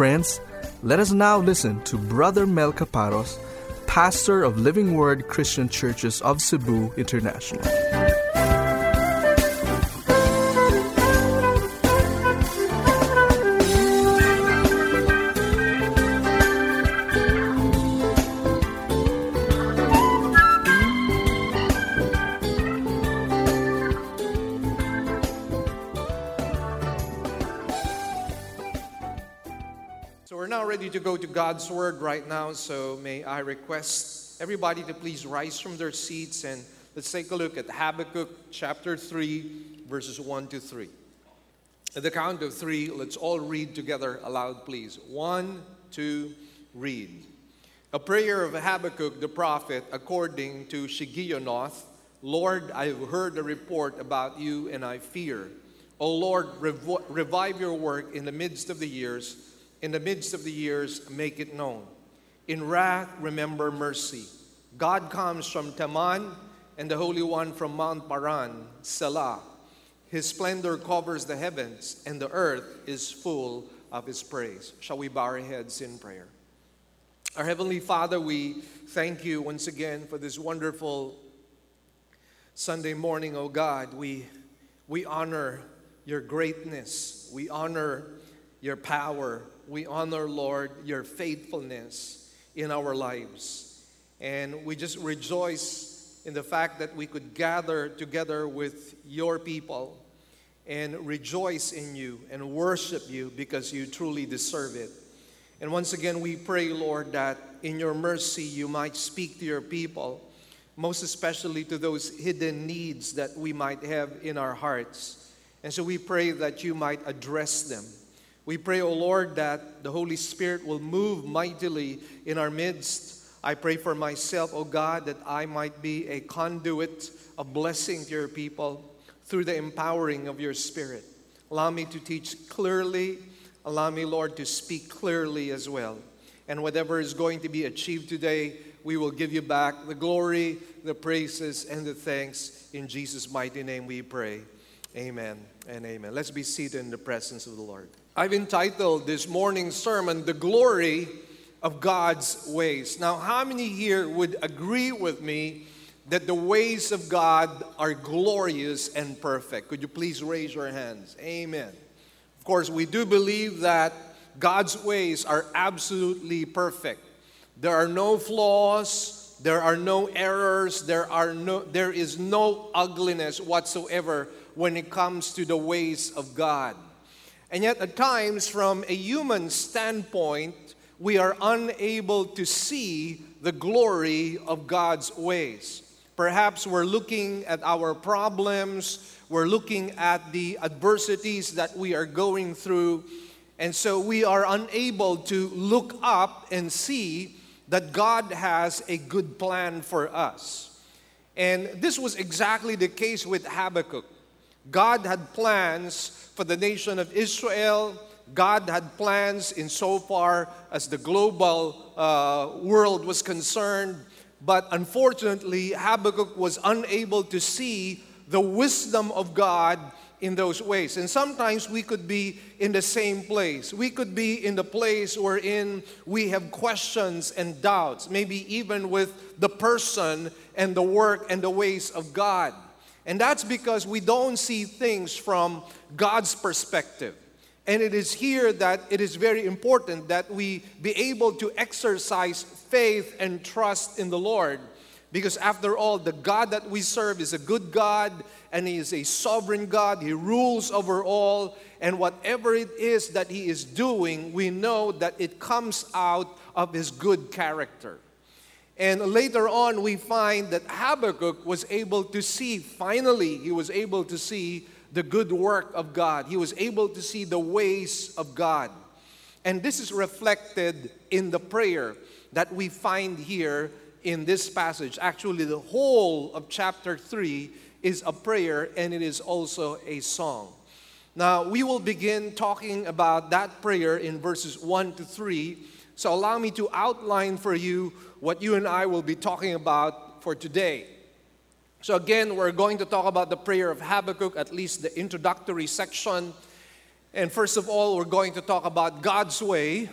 Friends, let us now listen to Brother Mel Caparos, pastor of Living Word Christian Churches of Cebu International. God's Word right now, so may I request everybody to please rise from their seats and let's take a look at Habakkuk chapter 3, verses 1 to 3. At the count of three, let's all read together aloud, please. One, two, read. A prayer of Habakkuk the prophet according to Shigionoth. Lord, I have heard a report about you and I fear. O Lord, rev- revive your work in the midst of the years in the midst of the years, make it known. In wrath, remember mercy. God comes from Teman, and the Holy One from Mount Paran, Selah. His splendor covers the heavens, and the earth is full of his praise. Shall we bow our heads in prayer? Our Heavenly Father, we thank you once again for this wonderful Sunday morning, O oh God. We, we honor your greatness, we honor your power, we honor, Lord, your faithfulness in our lives. And we just rejoice in the fact that we could gather together with your people and rejoice in you and worship you because you truly deserve it. And once again, we pray, Lord, that in your mercy you might speak to your people, most especially to those hidden needs that we might have in our hearts. And so we pray that you might address them we pray, O Lord, that the Holy Spirit will move mightily in our midst. I pray for myself, O God, that I might be a conduit of blessing to your people through the empowering of your Spirit. Allow me to teach clearly. Allow me, Lord, to speak clearly as well. And whatever is going to be achieved today, we will give you back the glory, the praises, and the thanks. In Jesus' mighty name we pray. Amen and amen. Let's be seated in the presence of the Lord. I've entitled this morning's sermon, The Glory of God's Ways. Now, how many here would agree with me that the ways of God are glorious and perfect? Could you please raise your hands? Amen. Of course, we do believe that God's ways are absolutely perfect. There are no flaws, there are no errors, there, are no, there is no ugliness whatsoever when it comes to the ways of God. And yet, at times, from a human standpoint, we are unable to see the glory of God's ways. Perhaps we're looking at our problems, we're looking at the adversities that we are going through, and so we are unable to look up and see that God has a good plan for us. And this was exactly the case with Habakkuk. God had plans for the nation of Israel. God had plans in so far as the global uh, world was concerned. But unfortunately, Habakkuk was unable to see the wisdom of God in those ways. And sometimes we could be in the same place. We could be in the place wherein we have questions and doubts, maybe even with the person and the work and the ways of God. And that's because we don't see things from God's perspective. And it is here that it is very important that we be able to exercise faith and trust in the Lord. Because after all, the God that we serve is a good God and He is a sovereign God. He rules over all. And whatever it is that He is doing, we know that it comes out of His good character. And later on, we find that Habakkuk was able to see, finally, he was able to see the good work of God. He was able to see the ways of God. And this is reflected in the prayer that we find here in this passage. Actually, the whole of chapter 3 is a prayer and it is also a song. Now, we will begin talking about that prayer in verses 1 to 3. So, allow me to outline for you what you and I will be talking about for today. So, again, we're going to talk about the prayer of Habakkuk, at least the introductory section. And first of all, we're going to talk about God's way.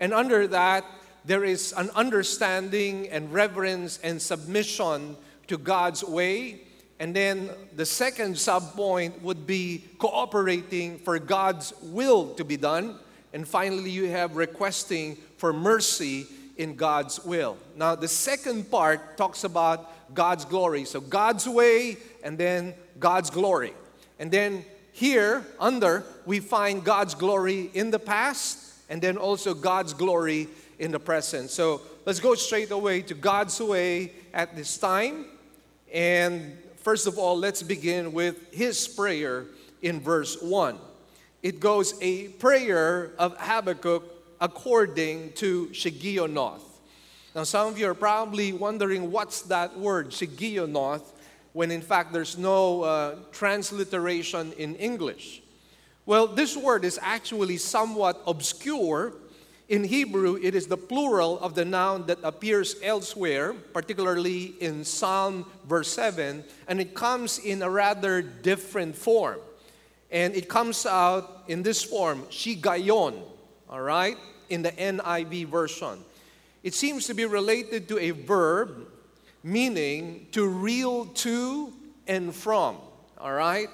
And under that, there is an understanding and reverence and submission to God's way. And then the second subpoint would be cooperating for God's will to be done. And finally, you have requesting for mercy in God's will. Now, the second part talks about God's glory. So, God's way and then God's glory. And then here, under, we find God's glory in the past and then also God's glory in the present. So let's go straight away to God's way at this time. And first of all, let's begin with his prayer in verse 1. It goes a prayer of Habakkuk according to Shigionoth. Now, some of you are probably wondering what's that word, Shigionoth when in fact there's no uh, transliteration in English? Well, this word is actually somewhat obscure. In Hebrew, it is the plural of the noun that appears elsewhere, particularly in Psalm verse 7, and it comes in a rather different form. And it comes out in this form, shiggaion, all right, in the NIV version. It seems to be related to a verb meaning to reel to and from. All right?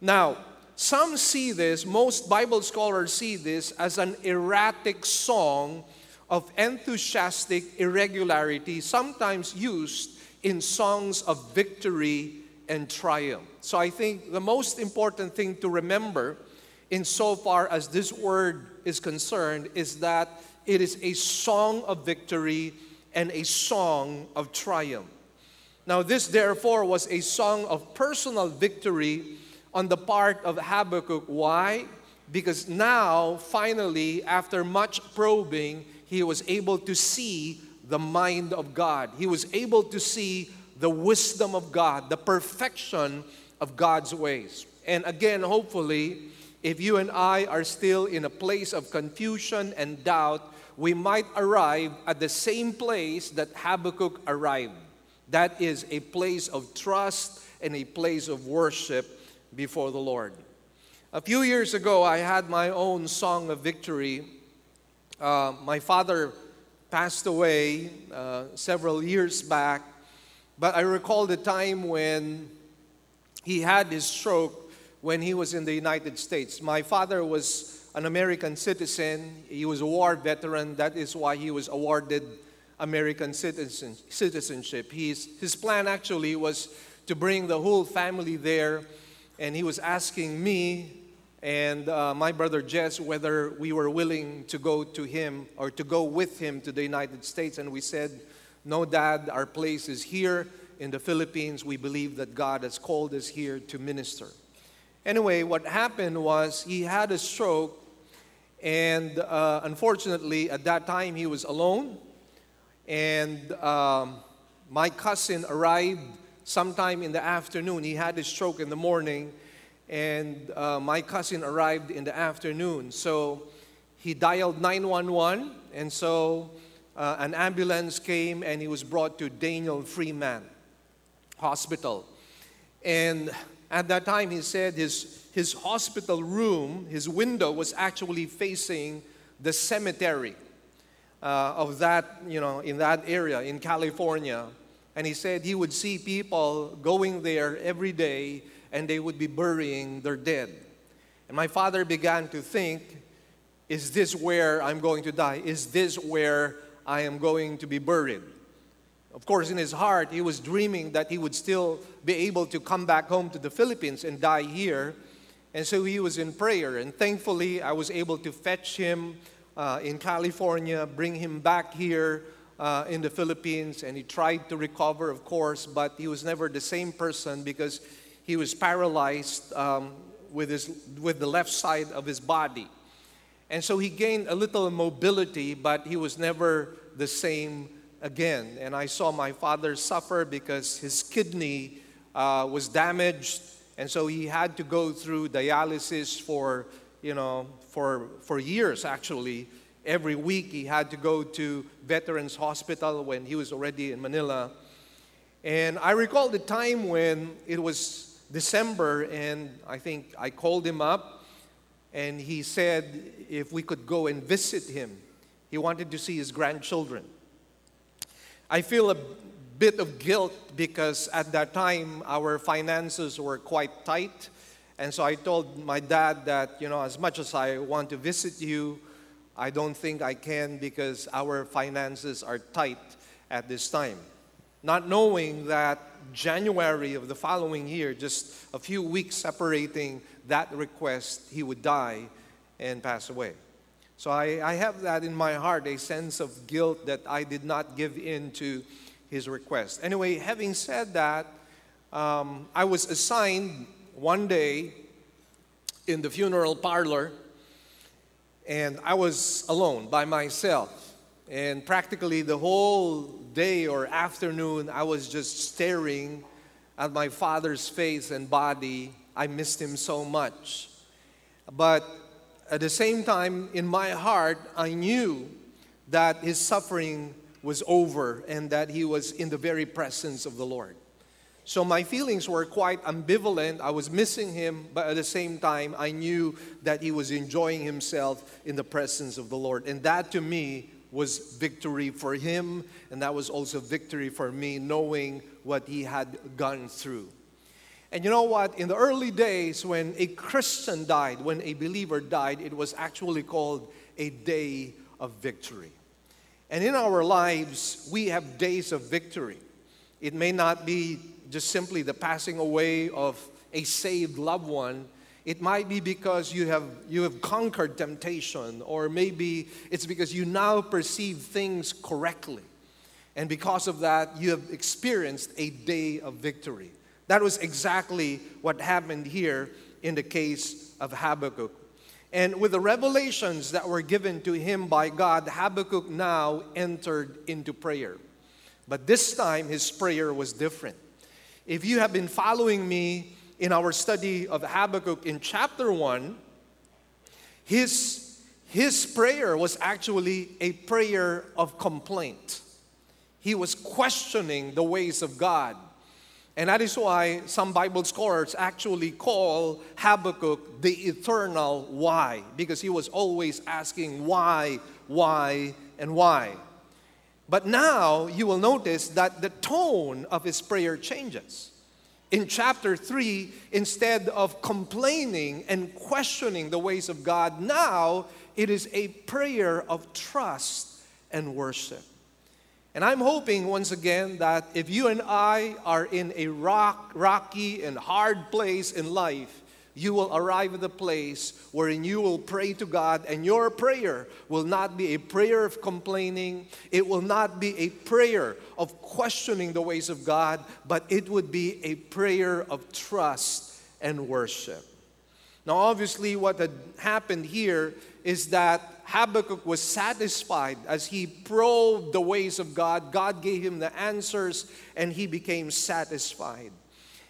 Now, some see this, most Bible scholars see this as an erratic song of enthusiastic irregularity, sometimes used in songs of victory and triumph. So I think the most important thing to remember insofar as this word is concerned is that it is a song of victory and a song of triumph. Now, this therefore was a song of personal victory on the part of Habakkuk. Why? Because now, finally, after much probing, he was able to see the mind of God. He was able to see the wisdom of God, the perfection of God's ways. And again, hopefully, if you and I are still in a place of confusion and doubt, we might arrive at the same place that Habakkuk arrived. That is a place of trust and a place of worship before the Lord. A few years ago, I had my own song of victory. Uh, my father passed away uh, several years back, but I recall the time when he had his stroke when he was in the United States. My father was an American citizen. He was a war veteran. That is why he was awarded American citizen, citizenship. He's, his plan actually was to bring the whole family there, and he was asking me and uh, my brother Jess whether we were willing to go to him or to go with him to the United States. And we said, No, Dad, our place is here in the Philippines. We believe that God has called us here to minister. Anyway, what happened was he had a stroke and uh, unfortunately, at that time, he was alone. And um, my cousin arrived sometime in the afternoon. He had a stroke in the morning, and uh, my cousin arrived in the afternoon. So he dialed 911, and so uh, an ambulance came, and he was brought to Daniel Freeman Hospital. And at that time, he said his his hospital room, his window was actually facing the cemetery uh, of that, you know, in that area in California. And he said he would see people going there every day and they would be burying their dead. And my father began to think, is this where I'm going to die? Is this where I am going to be buried? Of course, in his heart, he was dreaming that he would still be able to come back home to the Philippines and die here. And so he was in prayer. And thankfully, I was able to fetch him uh, in California, bring him back here uh, in the Philippines. And he tried to recover, of course, but he was never the same person because he was paralyzed um, with, his, with the left side of his body. And so he gained a little mobility, but he was never the same again. And I saw my father suffer because his kidney uh, was damaged and so he had to go through dialysis for, you know, for, for years actually. Every week he had to go to Veterans Hospital when he was already in Manila. And I recall the time when it was December and I think I called him up and he said if we could go and visit him. He wanted to see his grandchildren. I feel a bit of guilt because at that time our finances were quite tight. And so I told my dad that, you know, as much as I want to visit you, I don't think I can because our finances are tight at this time. Not knowing that January of the following year, just a few weeks separating that request, he would die and pass away. So I, I have that in my heart, a sense of guilt that I did not give in to his request. Anyway, having said that, um, I was assigned one day in the funeral parlor, and I was alone by myself. And practically the whole day or afternoon, I was just staring at my father's face and body. I missed him so much. But at the same time, in my heart, I knew that his suffering was over and that he was in the very presence of the Lord. So my feelings were quite ambivalent. I was missing him, but at the same time, I knew that he was enjoying himself in the presence of the Lord. And that to me was victory for him, and that was also victory for me, knowing what he had gone through. And you know what? In the early days, when a Christian died, when a believer died, it was actually called a day of victory. And in our lives, we have days of victory. It may not be just simply the passing away of a saved loved one. It might be because you have, you have conquered temptation, or maybe it's because you now perceive things correctly. And because of that, you have experienced a day of victory. That was exactly what happened here in the case of Habakkuk. And with the revelations that were given to him by God, Habakkuk now entered into prayer. But this time, his prayer was different. If you have been following me in our study of Habakkuk in chapter 1, his, his prayer was actually a prayer of complaint. He was questioning the ways of God. And that is why some Bible scholars actually call Habakkuk the eternal why, because he was always asking why, why, and why. But now you will notice that the tone of his prayer changes. In chapter 3, instead of complaining and questioning the ways of God, now it is a prayer of trust and worship. And I'm hoping once again that if you and I are in a rock, rocky and hard place in life, you will arrive at the place wherein you will pray to God, and your prayer will not be a prayer of complaining. It will not be a prayer of questioning the ways of God, but it would be a prayer of trust and worship. Now, obviously, what had happened here is that Habakkuk was satisfied as he probed the ways of God. God gave him the answers, and he became satisfied.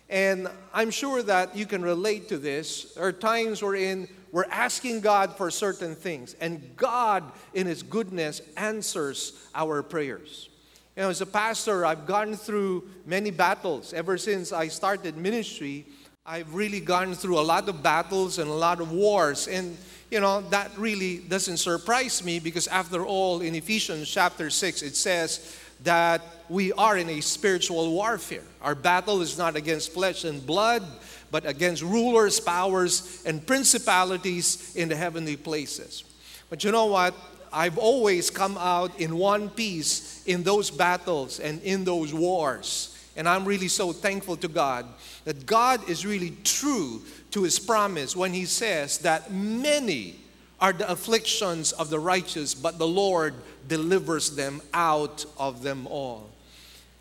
And I'm sure that you can relate to this. There are times wherein we're asking God for certain things, and God, in His goodness, answers our prayers. You know, as a pastor, I've gone through many battles. Ever since I started ministry, I've really gone through a lot of battles and a lot of wars. And, you know, that really doesn't surprise me because, after all, in Ephesians chapter 6, it says, that we are in a spiritual warfare. Our battle is not against flesh and blood, but against rulers, powers, and principalities in the heavenly places. But you know what? I've always come out in one piece in those battles and in those wars. And I'm really so thankful to God that God is really true to his promise when he says that many are the afflictions of the righteous, but the Lord delivers them out of them all.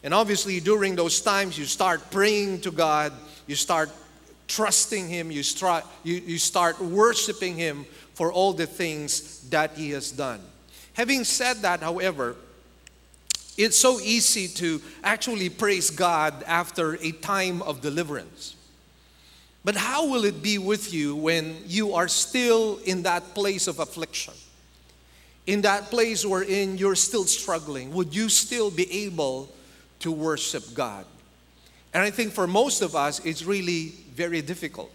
And obviously, during those times, you start praying to God, you start trusting Him, you start, you, you start worshiping Him for all the things that He has done. Having said that, however, it's so easy to actually praise God after a time of deliverance. But how will it be with you when you are still in that place of affliction? In that place wherein you're still struggling, would you still be able to worship God? And I think for most of us, it's really very difficult.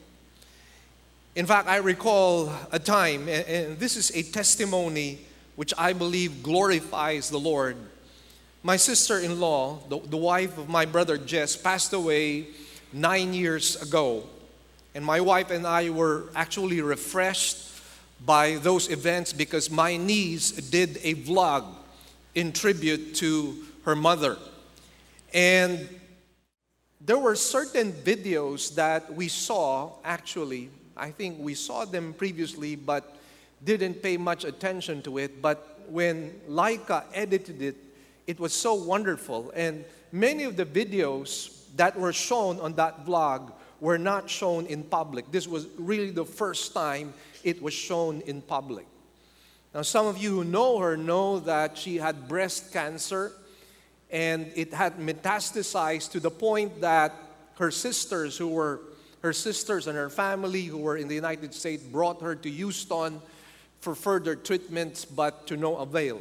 In fact, I recall a time, and this is a testimony which I believe glorifies the Lord. My sister in law, the, the wife of my brother Jess, passed away nine years ago. And my wife and I were actually refreshed by those events because my niece did a vlog in tribute to her mother. And there were certain videos that we saw actually. I think we saw them previously, but didn't pay much attention to it. But when Laika edited it, it was so wonderful. And many of the videos that were shown on that vlog were not shown in public. This was really the first time it was shown in public. Now, some of you who know her know that she had breast cancer and it had metastasized to the point that her sisters, who were her sisters and her family who were in the United States, brought her to Houston for further treatments, but to no avail.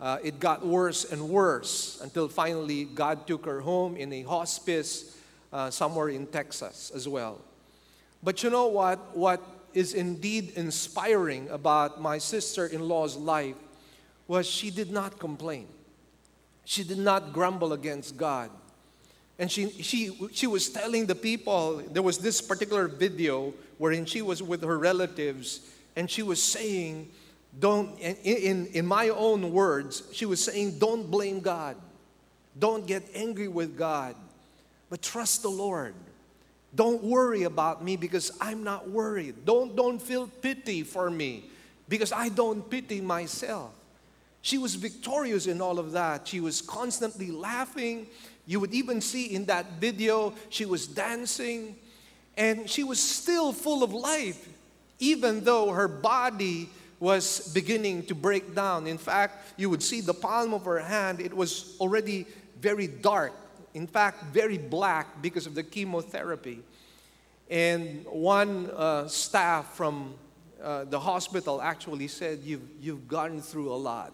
Uh, it got worse and worse until finally God took her home in a hospice uh, somewhere in Texas as well. But you know what? What is indeed inspiring about my sister in law's life was she did not complain. She did not grumble against God. And she, she, she was telling the people, there was this particular video wherein she was with her relatives, and she was saying, don't, in, in, my own words, she was saying, don't blame God. Don't get angry with God, but trust the Lord. Don't worry about me because I'm not worried. Don't, don't feel pity for me because I don't pity myself. She was victorious in all of that. She was constantly laughing. You would even see in that video, she was dancing and she was still full of life, even though her body was beginning to break down. In fact, you would see the palm of her hand, it was already very dark in fact, very black because of the chemotherapy. And one uh, staff from uh, the hospital actually said, you've, you've gone through a lot.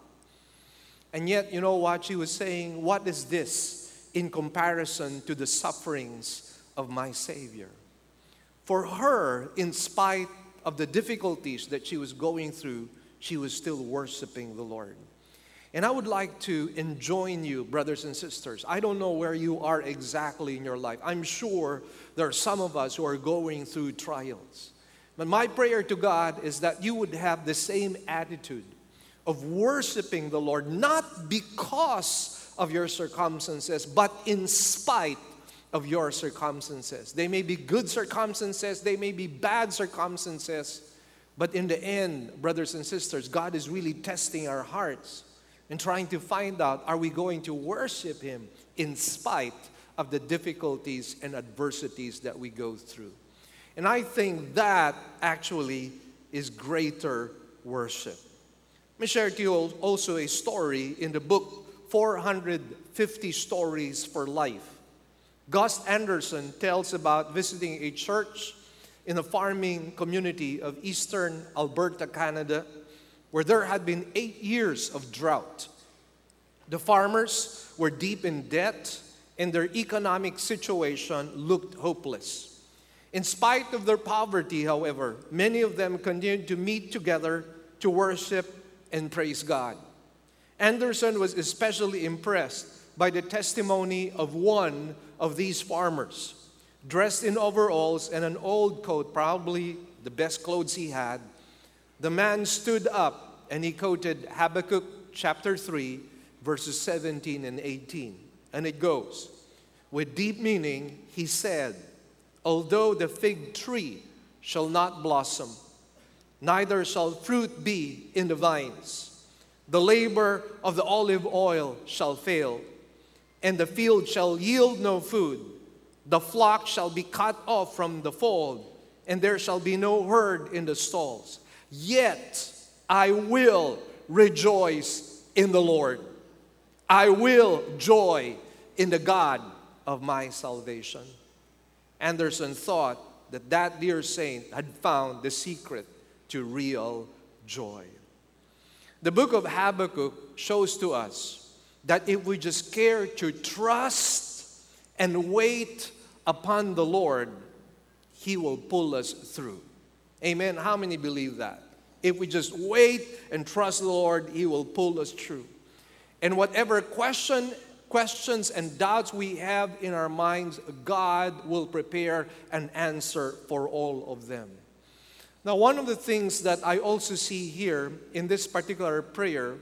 And yet, you know what? She was saying, What is this in comparison to the sufferings of my Savior? For her, in spite of the difficulties that she was going through, she was still worshiping the Lord. And I would like to enjoin you, brothers and sisters. I don't know where you are exactly in your life. I'm sure there are some of us who are going through trials. But my prayer to God is that you would have the same attitude of worshiping the Lord, not because of your circumstances, but in spite of your circumstances. They may be good circumstances, they may be bad circumstances, but in the end, brothers and sisters, God is really testing our hearts and trying to find out are we going to worship Him in spite of the difficulties and adversities that we go through. And I think that actually is greater worship. Let me share to you also a story in the book 450 Stories for Life. Gus Anderson tells about visiting a church in a farming community of eastern Alberta, Canada where there had been eight years of drought. The farmers were deep in debt, and their economic situation looked hopeless. In spite of their poverty, however, many of them continued to meet together to worship and praise God. Anderson was especially impressed by the testimony of one of these farmers. Dressed in overalls and an old coat, probably the best clothes he had, the man stood up and he quoted Habakkuk chapter 3, verses 17 and 18. And it goes, with deep meaning, he said, Although the fig tree shall not blossom, neither shall fruit be in the vines, the labor of the olive oil shall fail, and the field shall yield no food. The flock shall be cut off from the fold, and there shall be no herd in the stalls. Yet I will rejoice in the Lord. I will joy in the God of my salvation. Anderson thought that that dear saint had found the secret to real joy. The book of Habakkuk shows to us that if we just care to trust and wait upon the Lord, He will pull us through. Amen. How many believe that? If we just wait and trust the Lord, He will pull us through. And whatever question, questions and doubts we have in our minds, God will prepare an answer for all of them. Now, one of the things that I also see here in this particular prayer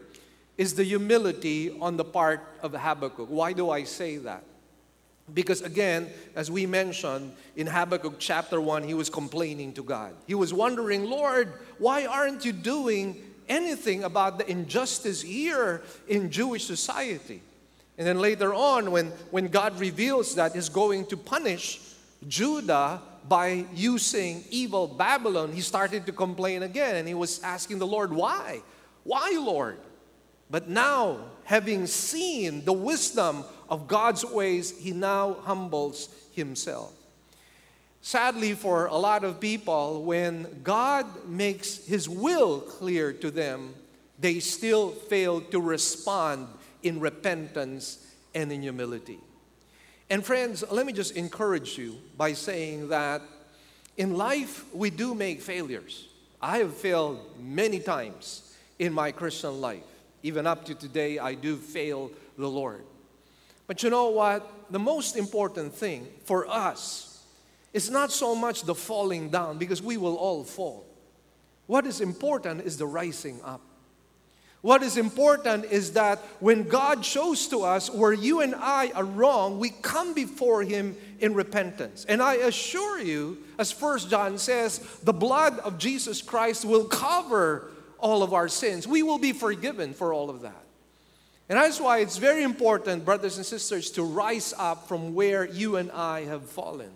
is the humility on the part of Habakkuk. Why do I say that? Because again, as we mentioned in Habakkuk chapter 1, he was complaining to God. He was wondering, Lord, why aren't you doing anything about the injustice here in Jewish society? And then later on, when, when God reveals that He's going to punish Judah by using evil Babylon, he started to complain again. And he was asking the Lord, Why? Why, Lord? But now, having seen the wisdom of God's ways, he now humbles himself. Sadly, for a lot of people, when God makes his will clear to them, they still fail to respond in repentance and in humility. And, friends, let me just encourage you by saying that in life we do make failures. I have failed many times in my Christian life. Even up to today, I do fail the Lord. But you know what? The most important thing for us is not so much the falling down because we will all fall. What is important is the rising up. What is important is that when God shows to us where you and I are wrong, we come before Him in repentance. And I assure you, as First John says, the blood of Jesus Christ will cover all of our sins. We will be forgiven for all of that. And that's why it's very important, brothers and sisters, to rise up from where you and I have fallen.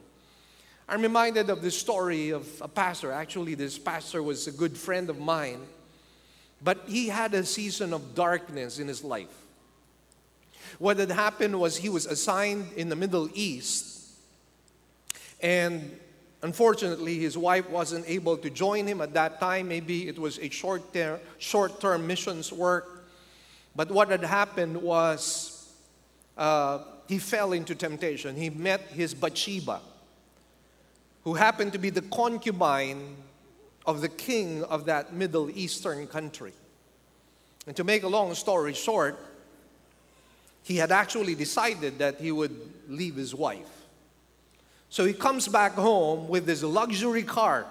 I'm reminded of the story of a pastor. Actually, this pastor was a good friend of mine, but he had a season of darkness in his life. What had happened was he was assigned in the Middle East, and Unfortunately, his wife wasn't able to join him at that time. Maybe it was a short term, short term missions work. But what had happened was uh, he fell into temptation. He met his Bathsheba, who happened to be the concubine of the king of that Middle Eastern country. And to make a long story short, he had actually decided that he would leave his wife. So he comes back home with this luxury car,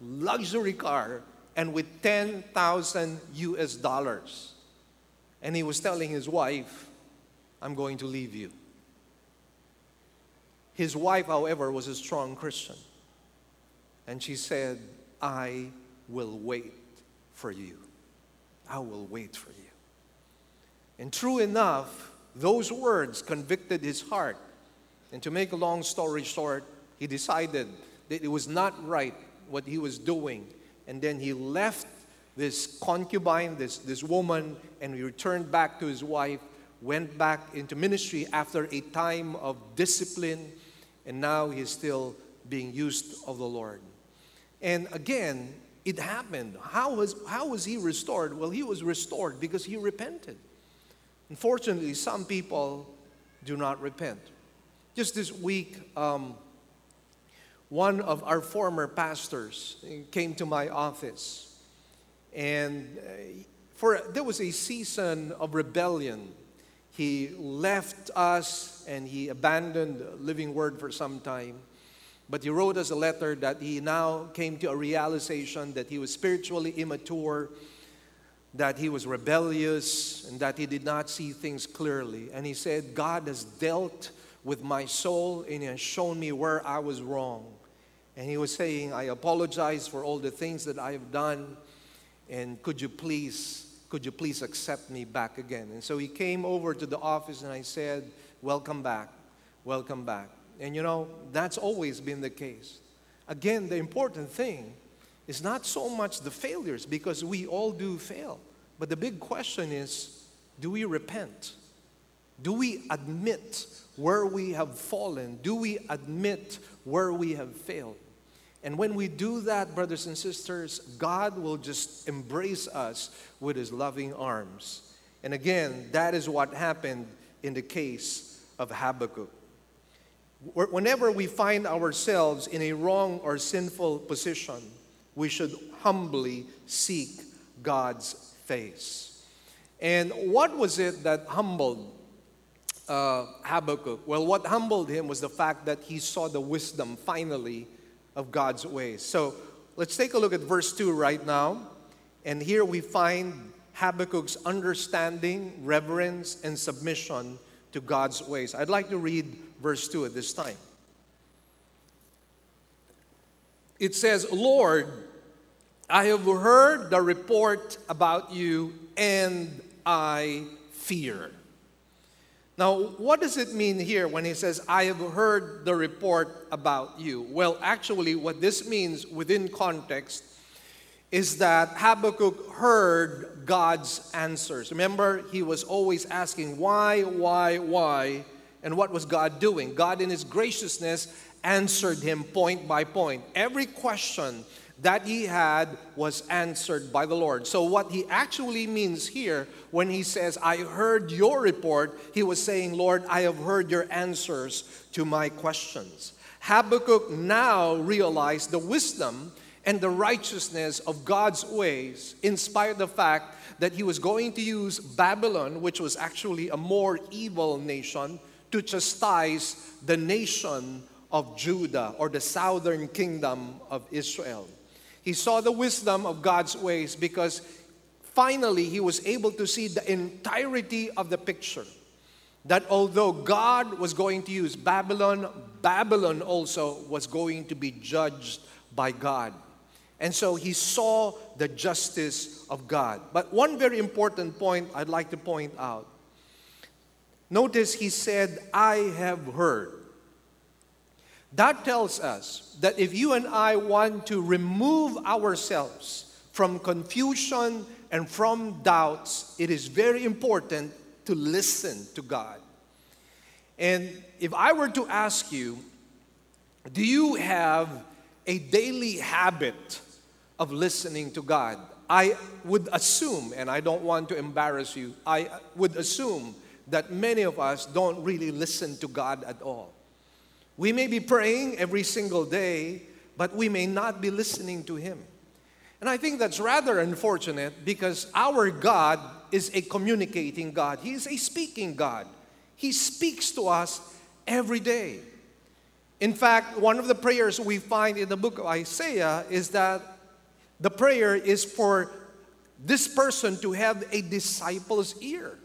luxury car, and with 10,000 US dollars. And he was telling his wife, I'm going to leave you. His wife, however, was a strong Christian. And she said, I will wait for you. I will wait for you. And true enough, those words convicted his heart and to make a long story short, he decided that it was not right what he was doing. And then he left this concubine, this, this woman, and he returned back to his wife, went back into ministry after a time of discipline, and now he's still being used of the Lord. And again, it happened. How was, how was he restored? Well, he was restored because he repented. Unfortunately, some people do not repent. Just this week, um, one of our former pastors came to my office, and uh, for there was a season of rebellion. He left us and he abandoned Living Word for some time. But he wrote us a letter that he now came to a realization that he was spiritually immature, that he was rebellious, and that he did not see things clearly. And he said, God has dealt with my soul and he has shown me where I was wrong. And he was saying, I apologize for all the things that I have done. And could you please, could you please accept me back again? And so he came over to the office and I said, Welcome back, welcome back. And you know, that's always been the case. Again, the important thing is not so much the failures because we all do fail. But the big question is do we repent? Do we admit where we have fallen? Do we admit where we have failed? And when we do that, brothers and sisters, God will just embrace us with his loving arms. And again, that is what happened in the case of Habakkuk. Whenever we find ourselves in a wrong or sinful position, We should humbly seek God's face. And what was it that humbled uh, Habakkuk? Well, what humbled him was the fact that he saw the wisdom finally of God's ways. So let's take a look at verse 2 right now. And here we find Habakkuk's understanding, reverence, and submission to God's ways. I'd like to read verse 2 at this time. It says, Lord, I have heard the report about you and I fear. Now, what does it mean here when he says, I have heard the report about you? Well, actually, what this means within context is that Habakkuk heard God's answers. Remember, he was always asking, why, why, why? And what was God doing? God, in his graciousness, answered him point by point. Every question that he had was answered by the Lord. So, what he actually means here when he says, I heard your report, he was saying, Lord, I have heard your answers to my questions. Habakkuk now realized the wisdom and the righteousness of God's ways, in spite of the fact that he was going to use Babylon, which was actually a more evil nation, to chastise the nation of Judah or the southern kingdom of Israel. He saw the wisdom of God's ways because finally he was able to see the entirety of the picture. That although God was going to use Babylon, Babylon also was going to be judged by God. And so he saw the justice of God. But one very important point I'd like to point out. Notice he said, I have heard. That tells us that if you and I want to remove ourselves from confusion and from doubts, it is very important to listen to God. And if I were to ask you, do you have a daily habit of listening to God? I would assume, and I don't want to embarrass you, I would assume that many of us don't really listen to God at all. We may be praying every single day, but we may not be listening to Him. And I think that's rather unfortunate because our God is a communicating God, He is a speaking God. He speaks to us every day. In fact, one of the prayers we find in the book of Isaiah is that the prayer is for this person to have a disciple's ear.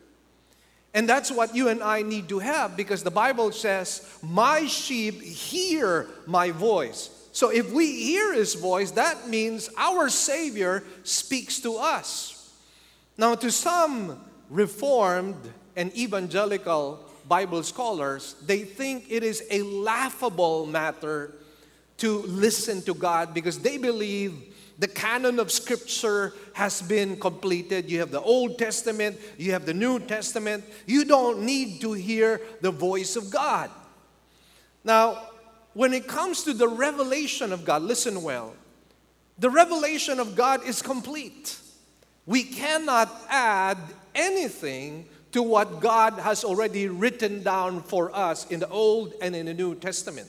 And that's what you and I need to have because the Bible says, My sheep hear my voice. So if we hear his voice, that means our Savior speaks to us. Now, to some Reformed and evangelical Bible scholars, they think it is a laughable matter to listen to God because they believe the canon of Scripture has been completed. You have the Old Testament, you have the New Testament. You don't need to hear the voice of God. Now, when it comes to the revelation of God, listen well. The revelation of God is complete. We cannot add anything to what God has already written down for us in the Old and in the New Testament.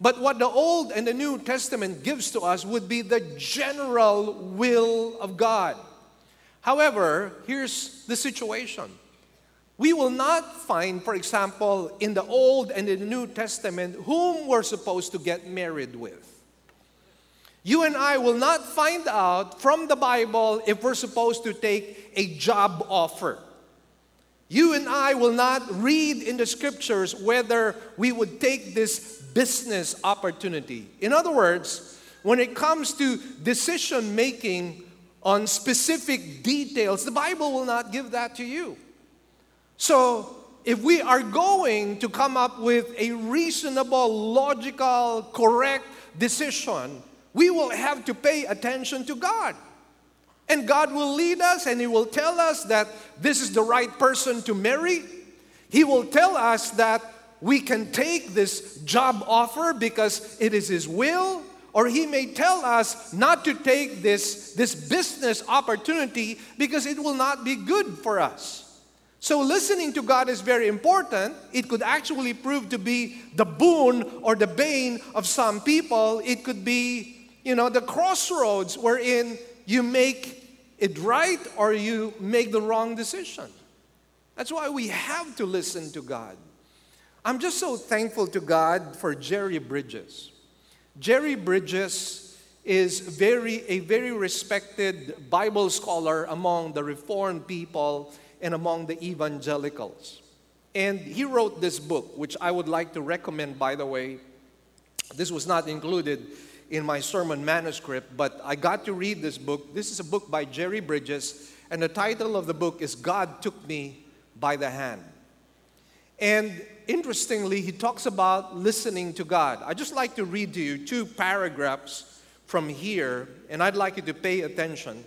But what the Old and the New Testament gives to us would be the general will of God. However, here's the situation. We will not find, for example, in the Old and in the New Testament, whom we're supposed to get married with. You and I will not find out from the Bible if we're supposed to take a job offer. You and I will not read in the scriptures whether we would take this business opportunity. In other words, when it comes to decision making on specific details, the Bible will not give that to you. So, if we are going to come up with a reasonable, logical, correct decision, we will have to pay attention to God. And God will lead us and He will tell us that this is the right person to marry. He will tell us that we can take this job offer because it is His will, or He may tell us not to take this, this business opportunity because it will not be good for us. So, listening to God is very important. It could actually prove to be the boon or the bane of some people. It could be you know, the crossroads wherein you make it right or you make the wrong decision. That's why we have to listen to God. I'm just so thankful to God for Jerry Bridges. Jerry Bridges is very a very respected Bible scholar among the reformed people and among the evangelicals. And he wrote this book which I would like to recommend by the way. This was not included in my sermon manuscript, but I got to read this book. This is a book by Jerry Bridges, and the title of the book is God Took Me by the Hand. And interestingly, he talks about listening to God. I just like to read to you two paragraphs from here, and I'd like you to pay attention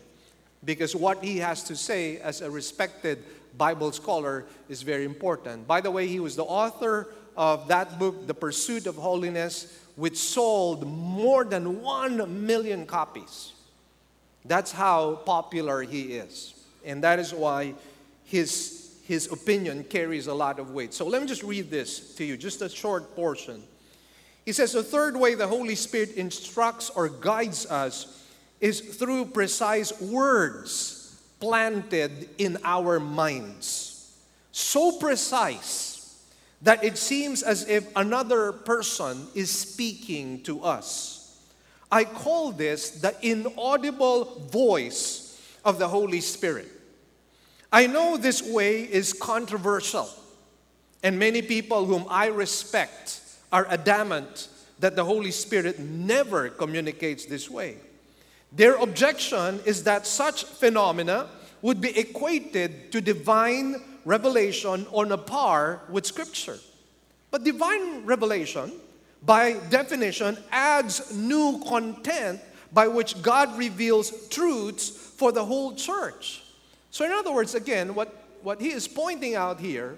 because what he has to say as a respected Bible scholar is very important. By the way, he was the author of that book, The Pursuit of Holiness, which sold more than 1 million copies. That's how popular he is. And that is why his, his opinion carries a lot of weight. So let me just read this to you, just a short portion. He says, The third way the Holy Spirit instructs or guides us is through precise words planted in our minds. So precise that it seems as if another person is speaking to us. I call this the inaudible voice of the Holy Spirit. I know this way is controversial, and many people whom I respect are adamant that the Holy Spirit never communicates this way. Their objection is that such phenomena would be equated to divine revelation on a par with Scripture. But divine revelation, by definition, adds new content by which God reveals truths for the whole church. So, in other words, again, what, what he is pointing out here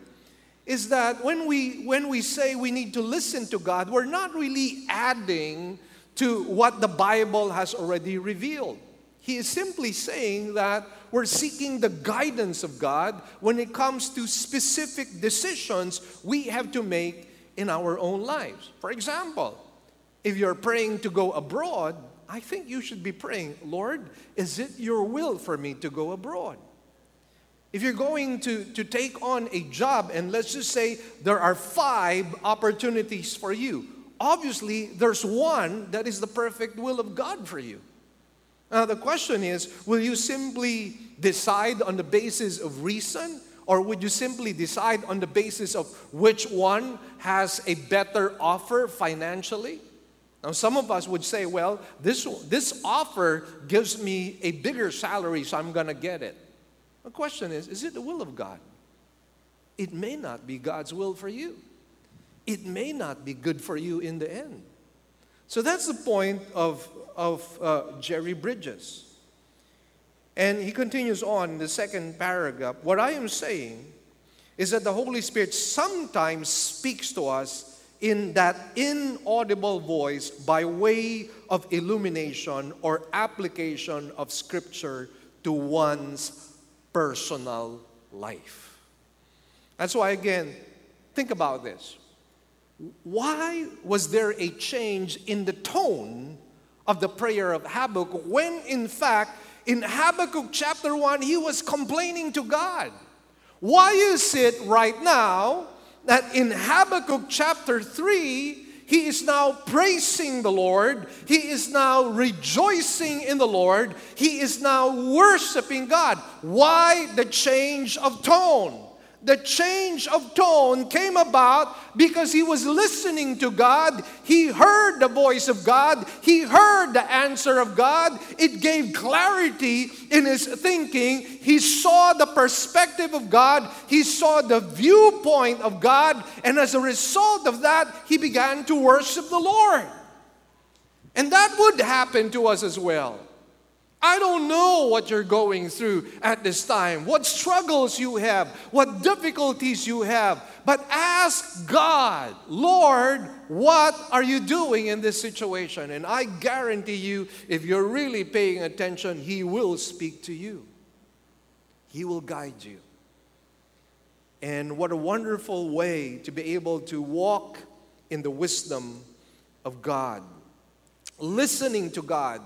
is that when we, when we say we need to listen to God, we're not really adding to what the Bible has already revealed. He is simply saying that we're seeking the guidance of God when it comes to specific decisions we have to make in our own lives. For example, if you're praying to go abroad, I think you should be praying, Lord, is it your will for me to go abroad? If you're going to, to take on a job, and let's just say there are five opportunities for you, obviously there's one that is the perfect will of God for you. Now, the question is will you simply decide on the basis of reason, or would you simply decide on the basis of which one has a better offer financially? Now, some of us would say, well, this, this offer gives me a bigger salary, so I'm going to get it. The question is, is it the will of God? It may not be God's will for you. It may not be good for you in the end. So that's the point of of uh, Jerry Bridges. And he continues on in the second paragraph. What I am saying is that the Holy Spirit sometimes speaks to us in that inaudible voice by way of illumination or application of Scripture to one's personal life. That's why, again, think about this. Why was there a change in the tone of the prayer of Habakkuk, when in fact, in Habakkuk chapter 1, he was complaining to God. Why is it right now that in Habakkuk chapter 3, he is now praising the Lord. He is now rejoicing in the Lord. He is now worshiping God. Why the change of tone? The change of tone came about because he was listening to God. He heard the voice of God. He heard the answer of God. It gave clarity in his thinking. He saw the perspective of God. He saw the viewpoint of God. And as a result of that, he began to worship the Lord. And that would happen to us as well. I don't know what you're going through at this time, what struggles you have, what difficulties you have, but ask God, Lord, what are you doing in this situation? And I guarantee you, if you're really paying attention, He will speak to you, He will guide you. And what a wonderful way to be able to walk in the wisdom of God. listening to God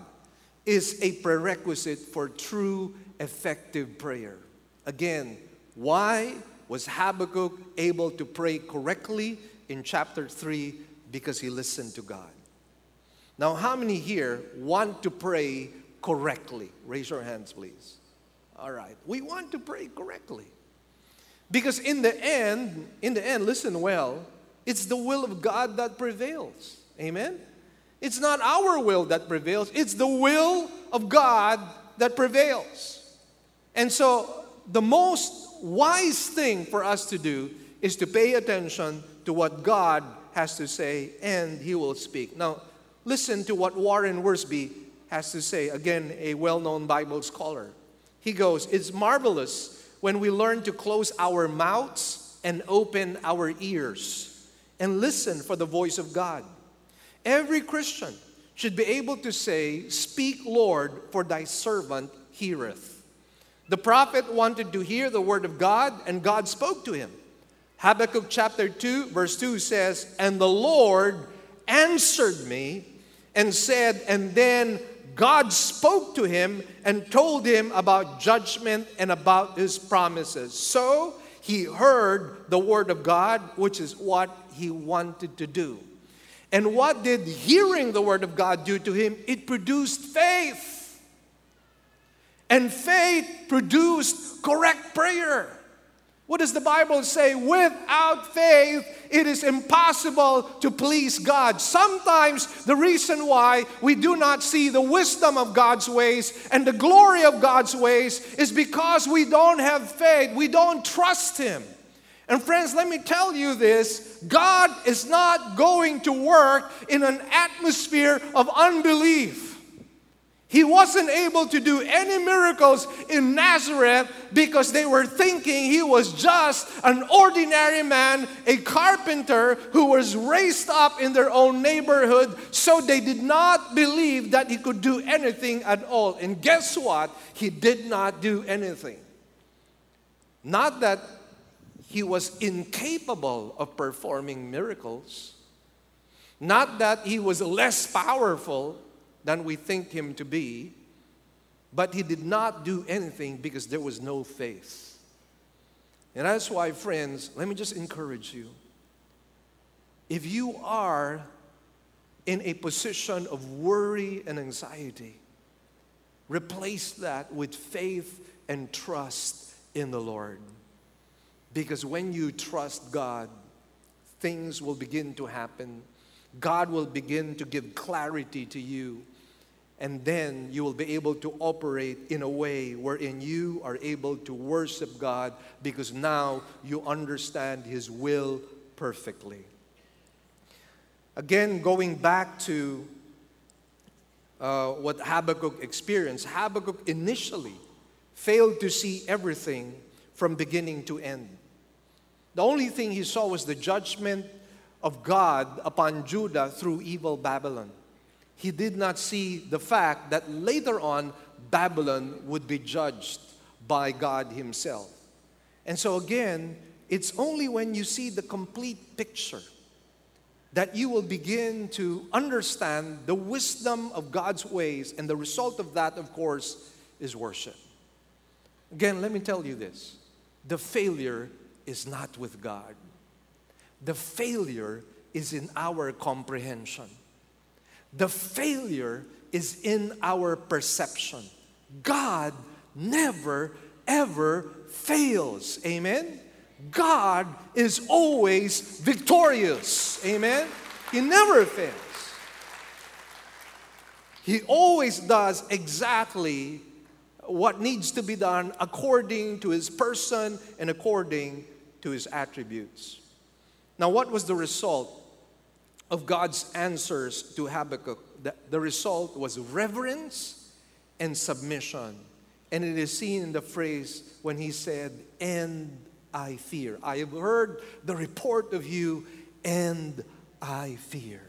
is a prerequisite for true, effective prayer. Again, why was Habakkuk able to pray correctly in chapter 3? Because he listened to God. Now, how many here want to pray correctly? Raise your hands, please. All right. We want to pray correctly. Because in the end, in the end, listen well, it's the will of God that prevails. Amen? It's not our will that prevails, it's the will of God that prevails. And so, the most wise thing for us to do is to pay attention to what God has to say, and He will speak. Now, listen to what Warren Wiersbe has to say. Again, a well known Bible scholar. He goes, It's marvelous when we learn to close our mouths and open our ears and listen for the voice of God. Every Christian should be able to say, Speak, Lord, for thy servant heareth. The prophet wanted to hear the word of God, and God spoke to him. Habakkuk chapter 2, verse 2 says, And the Lord answered me and said, and then God spoke to him and told him about judgment and about his promises. So he heard the word of God, which is what he wanted to do. And what did hearing the word of God do to him? It produced faith. And faith produced correct prayer. What does the Bible say? Without faith, it is impossible to please God. Sometimes the reason why we do not see the wisdom of God's ways and the glory of God's ways is because we don't have faith, we don't trust Him. And friends, let me tell you this God is not going to work in an atmosphere of unbelief. He wasn't able to do any miracles in Nazareth because they were thinking he was just an ordinary man, a carpenter who was raised up in their own neighborhood. So they did not believe that he could do anything at all. And guess what? He did not do anything. Not that he was incapable of performing miracles, not that he was less powerful than we think him to be, but he did not do anything because there was no faith. And that's why, friends, let me just encourage you. If you are in a position of worry and anxiety, replace that with faith and trust in the Lord. Because when you trust God, things will begin to happen. God will begin to give clarity to you and then you will be able to operate in a way wherein you are able to worship God because now you understand His will perfectly. Again, going back to uh, what Habakkuk experienced, Habakkuk initially failed to see everything from beginning to end. The only thing he saw was the judgment of God upon Judah through evil Babylon he did not see the fact that later on Babylon would be judged by God Himself. And so, again, it's only when you see the complete picture that you will begin to understand the wisdom of God's ways, and the result of that, of course, is worship. Again, let me tell you this the failure is not with God, the failure is in our comprehension. The failure is in our perception. God never, ever fails. Amen? God is always victorious. Amen? He never fails. He always does exactly what needs to be done according to his person and according to his attributes. Now, what was the result of God's answers to Habakkuk, the, the result was reverence and submission. And it is seen in the phrase when he said, And I fear. I have heard the report of you, and I fear.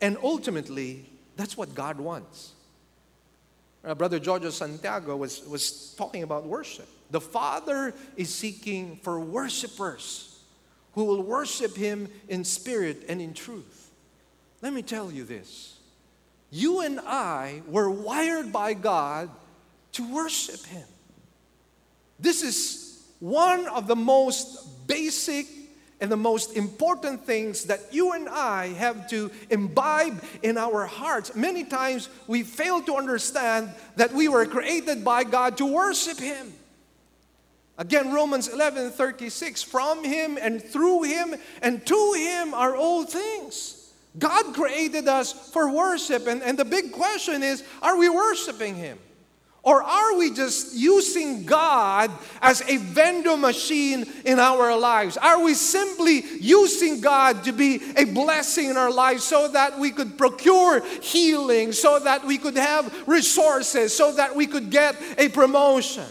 And ultimately, that's what God wants. Uh, Brother Giorgio Santiago was, was talking about worship. The Father is seeking for worshipers who will worship him in spirit and in truth. Let me tell you this You and I were wired by God to worship Him. This is one of the most basic and the most important things that you and I have to imbibe in our hearts. Many times we fail to understand that we were created by God to worship Him. Again, Romans 11 36, from Him and through Him and to Him are all things. God created us for worship, and, and the big question is are we worshiping Him? Or are we just using God as a vendor machine in our lives? Are we simply using God to be a blessing in our lives so that we could procure healing, so that we could have resources, so that we could get a promotion?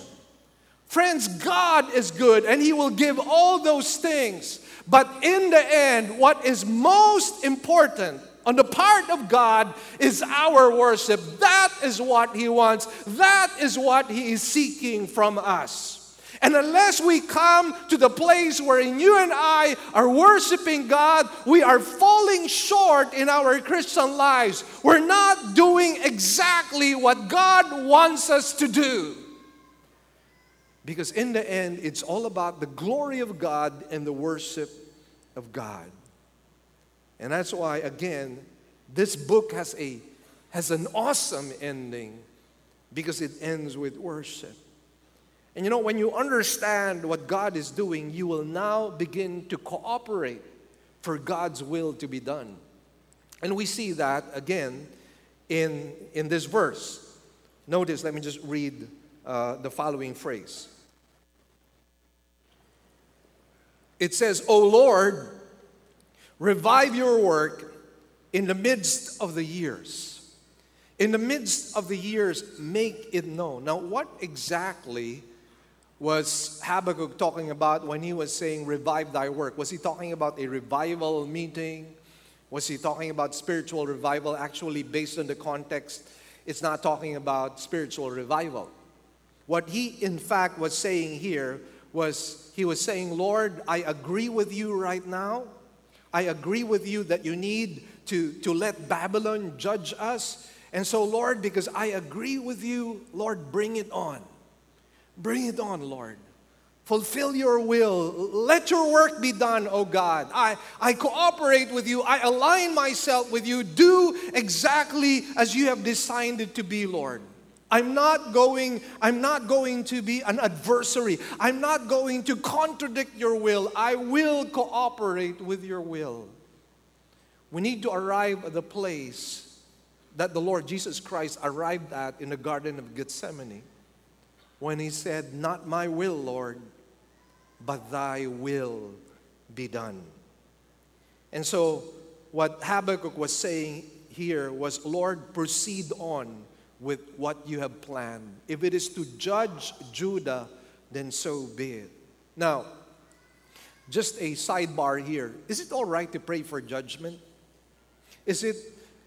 Friends, God is good and He will give all those things. But in the end, what is most important on the part of God is our worship. That is what He wants. That is what He is seeking from us. And unless we come to the place wherein you and I are worshiping God, we are falling short in our Christian lives. We're not doing exactly what God wants us to do. Because in the end, it's all about the glory of God and the worship of God. And that's why, again, this book has, a, has an awesome ending because it ends with worship. And you know, when you understand what God is doing, you will now begin to cooperate for God's will to be done. And we see that again in, in this verse. Notice, let me just read uh, the following phrase. It says, O Lord, Revive your work in the midst of the years. In the midst of the years, make it known. Now, what exactly was Habakkuk talking about when he was saying, Revive thy work? Was he talking about a revival meeting? Was he talking about spiritual revival? Actually, based on the context, it's not talking about spiritual revival. What he, in fact, was saying here was he was saying, Lord, I agree with you right now I agree with you that you need to, to let Babylon judge us. And so, Lord, because I agree with you, Lord, bring it on. Bring it on, Lord. Fulfill your will. Let your work be done, O God. I, I cooperate with you. I align myself with you. Do exactly as you have designed it to be, Lord. I'm not going I'm not going to be an adversary. I'm not going to contradict your will. I will cooperate with your will. We need to arrive at the place that the Lord Jesus Christ arrived at in the garden of Gethsemane when he said, "Not my will, Lord, but thy will be done." And so what Habakkuk was saying here was, "Lord, proceed on." With what you have planned. If it is to judge Judah, then so be it. Now, just a sidebar here. Is it all right to pray for judgment? Is it,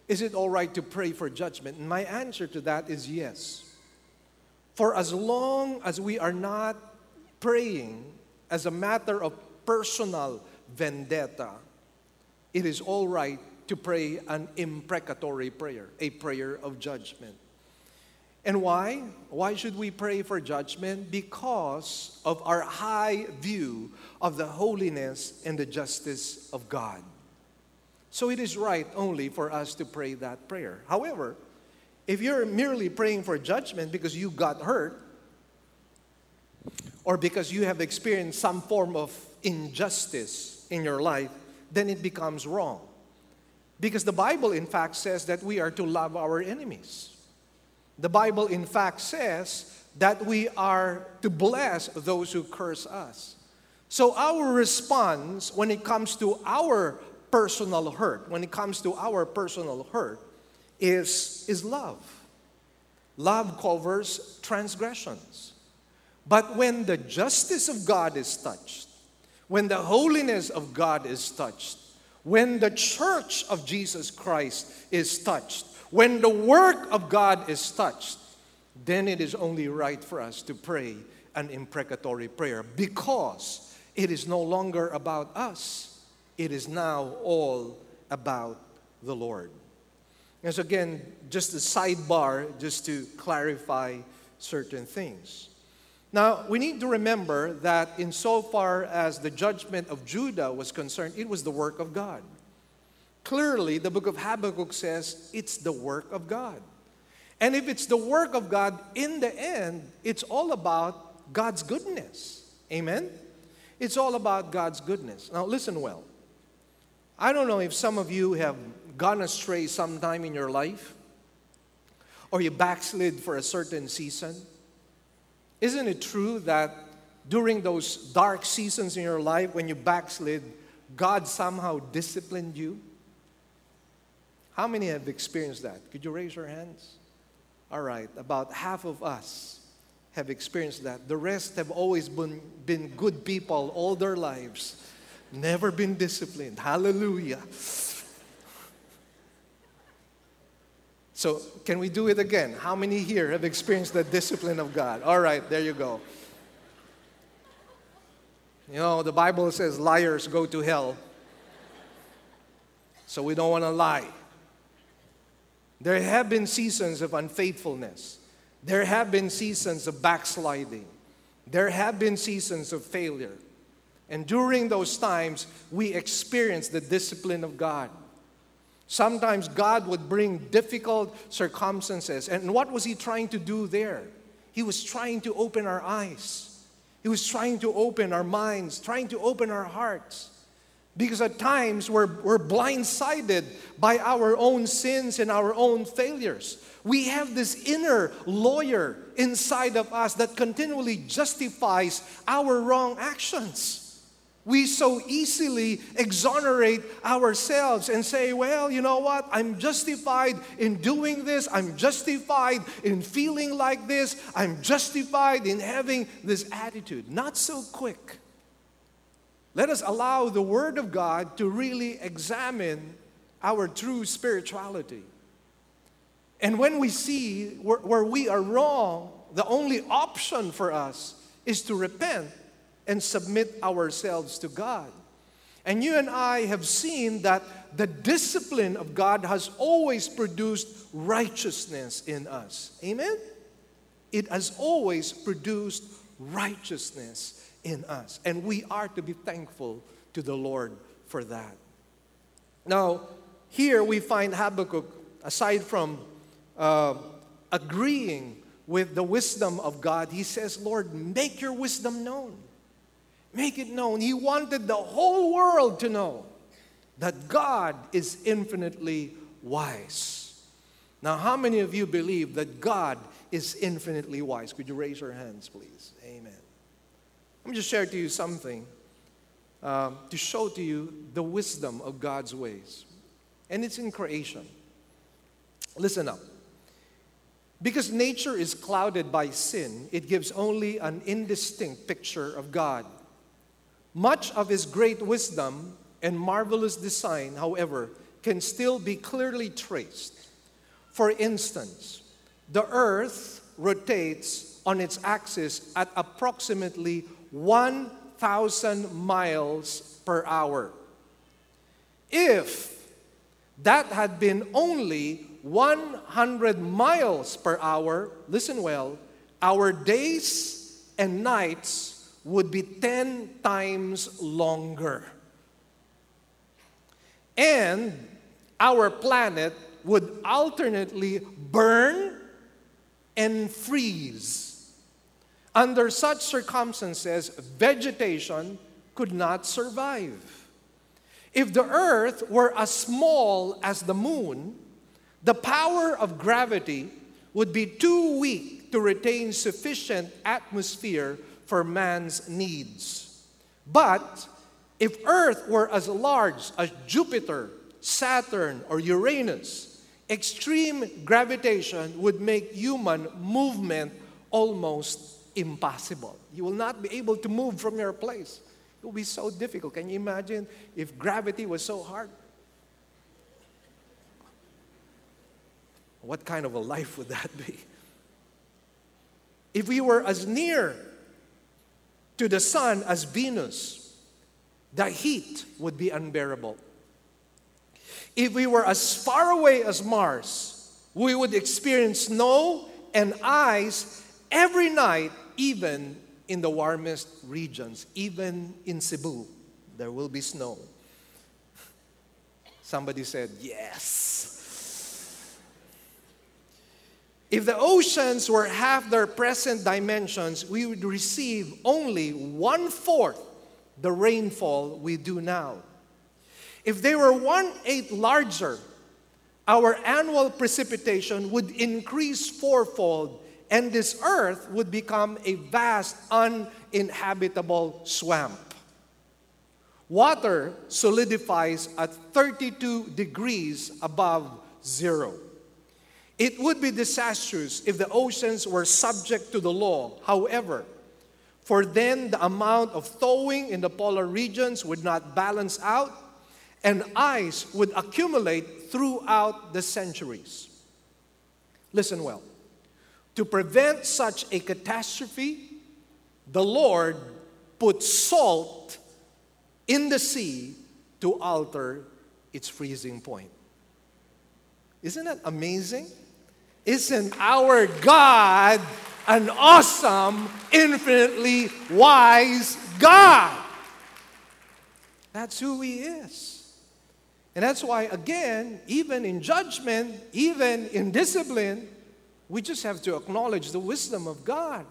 is it all right to pray for judgment? And my answer to that is yes. For as long as we are not praying as a matter of personal vendetta, it is all right to pray an imprecatory prayer, a prayer of judgment. And why? Why should we pray for judgment? Because of our high view of the holiness and the justice of God. So it is right only for us to pray that prayer. However, if you're merely praying for judgment because you got hurt, or because you have experienced some form of injustice in your life, then it becomes wrong. Because the Bible, in fact, says that we are to love our enemies. The Bible, in fact, says that we are to bless those who curse us. So, our response when it comes to our personal hurt, when it comes to our personal hurt, is, is love. Love covers transgressions. But when the justice of God is touched, when the holiness of God is touched, when the church of Jesus Christ is touched, when the work of God is touched, then it is only right for us to pray an imprecatory prayer because it is no longer about us, it is now all about the Lord. As again, just a sidebar, just to clarify certain things. Now, we need to remember that insofar as the judgment of Judah was concerned, it was the work of God. Clearly, the book of Habakkuk says it's the work of God. And if it's the work of God, in the end, it's all about God's goodness. Amen? It's all about God's goodness. Now, listen well. I don't know if some of you have gone astray sometime in your life or you backslid for a certain season. Isn't it true that during those dark seasons in your life when you backslid, God somehow disciplined you? How many have experienced that? Could you raise your hands? All right, about half of us have experienced that. The rest have always been, been good people all their lives, never been disciplined. Hallelujah. So, can we do it again? How many here have experienced the discipline of God? All right, there you go. You know, the Bible says liars go to hell. So, we don't want to lie. There have been seasons of unfaithfulness, there have been seasons of backsliding, there have been seasons of failure. And during those times, we experience the discipline of God. Sometimes God would bring difficult circumstances. And what was He trying to do there? He was trying to open our eyes, He was trying to open our minds, trying to open our hearts. Because at times we're, we're blindsided by our own sins and our own failures. We have this inner lawyer inside of us that continually justifies our wrong actions. We so easily exonerate ourselves and say, well, you know what? I'm justified in doing this. I'm justified in feeling like this. I'm justified in having this attitude. Not so quick. Let us allow the Word of God to really examine our true spirituality. And when we see where, where we are wrong, the only option for us is to repent and submit ourselves to God. And you and I have seen that the discipline of God has always produced righteousness in us. Amen? It has always produced righteousness in us. And we are to be thankful to the Lord for that. Now, here we find Habakkuk, aside from uh, agreeing with the wisdom of God, he says, Lord, make your wisdom known. Make it known. He wanted the whole world to know that God is infinitely wise. Now, how many of you believe that God is infinitely wise? Could you raise your hands, please? Amen. Let me just share to you something um, to show to you the wisdom of God's ways. And it's in creation. Listen up. Because nature is clouded by sin, it gives only an indistinct picture of God. Much of his great wisdom and marvelous design, however, can still be clearly traced. For instance, the earth rotates on its axis at approximately 1,000 miles per hour. If that had been only 100 miles per hour, listen well, our days and nights would be 10 times longer. And our planet would alternately burn and freeze. Under such circumstances, vegetation could not survive. If the earth were as small as the moon, the power of gravity would be too weak to retain sufficient atmosphere for man's needs. But if Earth were as large as Jupiter, Saturn, or Uranus, extreme gravitation would make human movement almost impossible. You will not be able to move from your place. It will be so difficult. Can you imagine if gravity was so hard? What kind of a life would that be? If we were as near to the sun as Venus, the heat would be unbearable. If we were as far away as Mars, we would experience snow and ice every night, even in the warmest regions, even in Cebu. There will be snow. Somebody said, Yes. If the oceans were half their present dimensions, we would receive only one fourth the rainfall we do now. If they were one eighth larger, our annual precipitation would increase fourfold, and this earth would become a vast, uninhabitable swamp. Water solidifies at 32 degrees above zero. It would be disastrous if the oceans were subject to the law. However, for then the amount of thawing in the polar regions would not balance out, and ice would accumulate throughout the centuries. Listen well. To prevent such a catastrophe, the Lord put salt in the sea to alter its freezing point. Isn't that amazing? Isn't our God an awesome, infinitely wise God? That's who He is. And that's why, again, even in judgment, even in discipline, we just have to acknowledge the wisdom of God.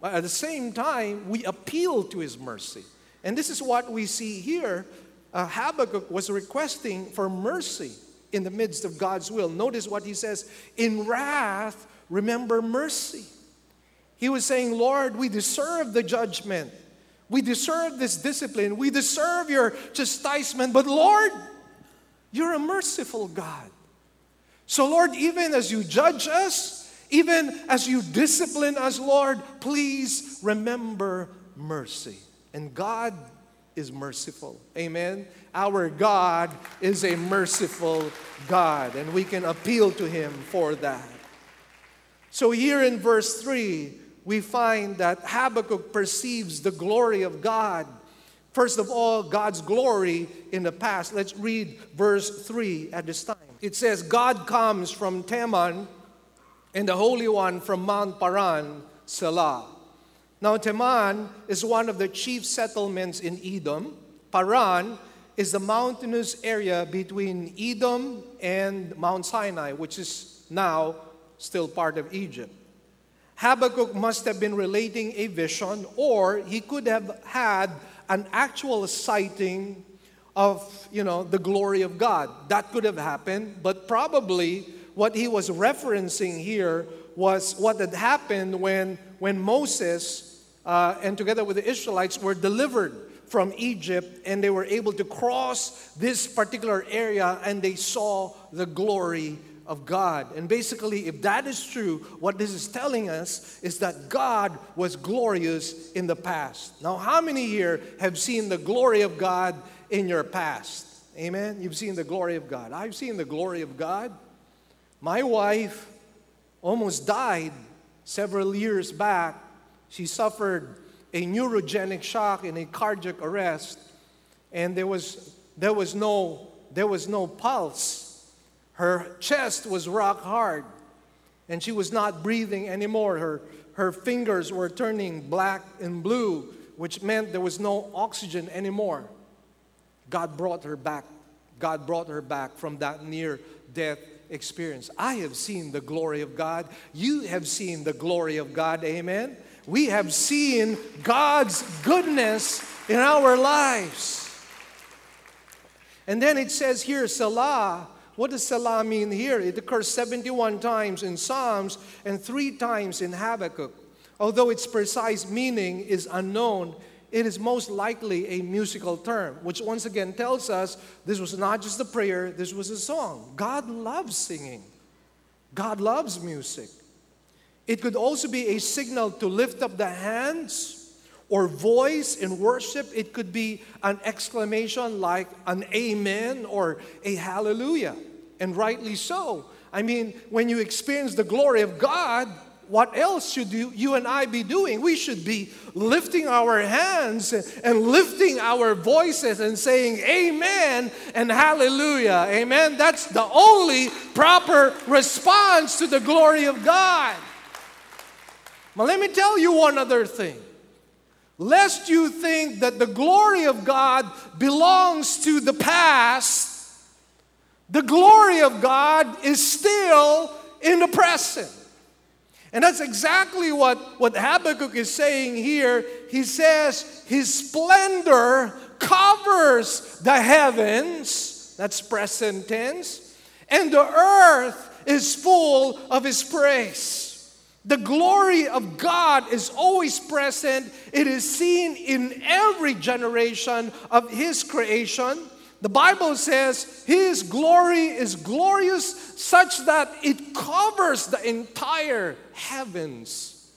But at the same time, we appeal to His mercy. And this is what we see here. Uh, Habakkuk was requesting for mercy in the midst of God's will. Notice what he says In wrath, remember mercy. He was saying, Lord, we deserve the judgment. We deserve this discipline. We deserve your chastisement. But Lord, you're a merciful God. So, Lord, even as you judge us, even as you discipline us, Lord, please remember mercy. And God is merciful. Amen. Our God is a merciful God, and we can appeal to Him for that. So, here in verse 3, we find that Habakkuk perceives the glory of God. First of all, God's glory in the past. Let's read verse 3 at this time. It says, God comes from Teman, and the Holy One from Mount Paran, Selah. Now, Teman is one of the chief settlements in Edom. Paran is the mountainous area between Edom and Mount Sinai, which is now still part of Egypt. Habakkuk must have been relating a vision, or he could have had an actual sighting of, you know, the glory of God. That could have happened, but probably what he was referencing here was what had happened when, when Moses uh, and together with the Israelites were delivered from Egypt and they were able to cross this particular area and they saw the glory of God. And basically, if that is true, what this is telling us is that God was glorious in the past. Now, how many here have seen the glory of God in your past? Amen? You've seen the glory of God. I've seen the glory of God. My wife almost died several years back she suffered a neurogenic shock and a cardiac arrest, and there was, there was, no, there was no pulse. Her chest was rock hard, and she was not breathing anymore. Her, her fingers were turning black and blue, which meant there was no oxygen anymore. God brought her back. God brought her back from that near death experience. I have seen the glory of God. You have seen the glory of God. Amen we have seen God's goodness in our lives. And then it says here, Selah. What does Selah mean here? It occurs 71 times in Psalms and three times in Habakkuk. Although its precise meaning is unknown, it is most likely a musical term, which once again tells us this was not just a prayer, this was a song. God loves singing, God loves music. It could also be a signal to lift up the hands or voice in worship. It could be an exclamation like an amen or a hallelujah. And rightly so. I mean, when you experience the glory of God, what else should you, you and I be doing? We should be lifting our hands and lifting our voices and saying amen and hallelujah. Amen. That's the only proper response to the glory of God. But let me tell you one other thing. Lest you think that the glory of God belongs to the past, the glory of God is still in the present. And that's exactly what, what Habakkuk is saying here. He says, His splendor covers the heavens, that's present tense, and the earth is full of His praise. The glory of God is always present, it is seen in every generation of His creation. The Bible says His glory is glorious such that it covers the entire heavens.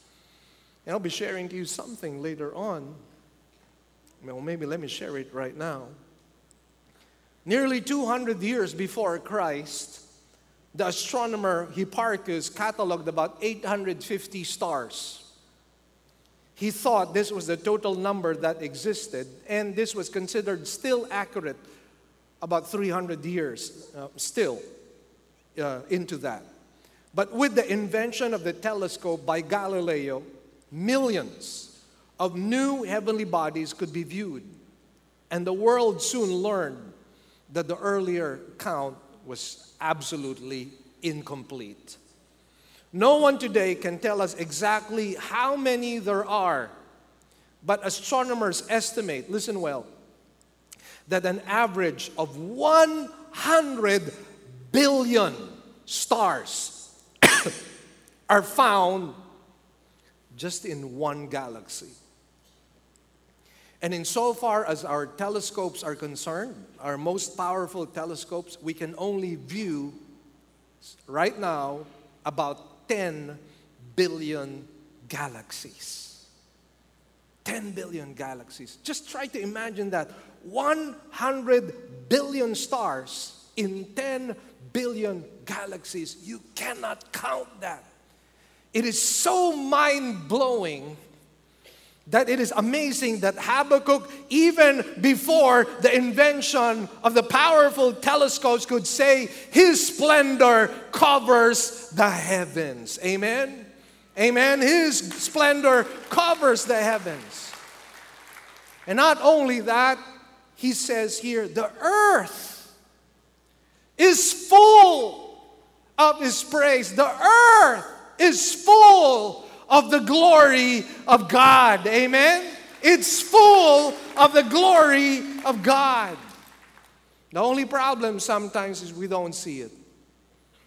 And I'll be sharing to you something later on. Well, maybe let me share it right now. Nearly 200 years before Christ, the astronomer Hipparchus cataloged about 850 stars. He thought this was the total number that existed, and this was considered still accurate about 300 years uh, still uh, into that. But with the invention of the telescope by Galileo, millions of new heavenly bodies could be viewed. And the world soon learned that the earlier count was absolutely incomplete. No one today can tell us exactly how many there are, but astronomers estimate, listen well, that an average of 100 billion stars are found just in one galaxy. And insofar as our telescopes are concerned, our most powerful telescopes, we can only view right now about 10 billion galaxies. 10 billion galaxies. Just try to imagine that 100 billion stars in 10 billion galaxies. You cannot count that. It is so mind blowing that it is amazing that Habakkuk, even before the invention of the powerful telescopes, could say, His splendor covers the heavens. Amen? Amen. His splendor covers the heavens. And not only that, he says here, the earth is full of his praise. The earth is full of the glory of God. Amen? It's full of the glory of God. The only problem sometimes is we don't see it.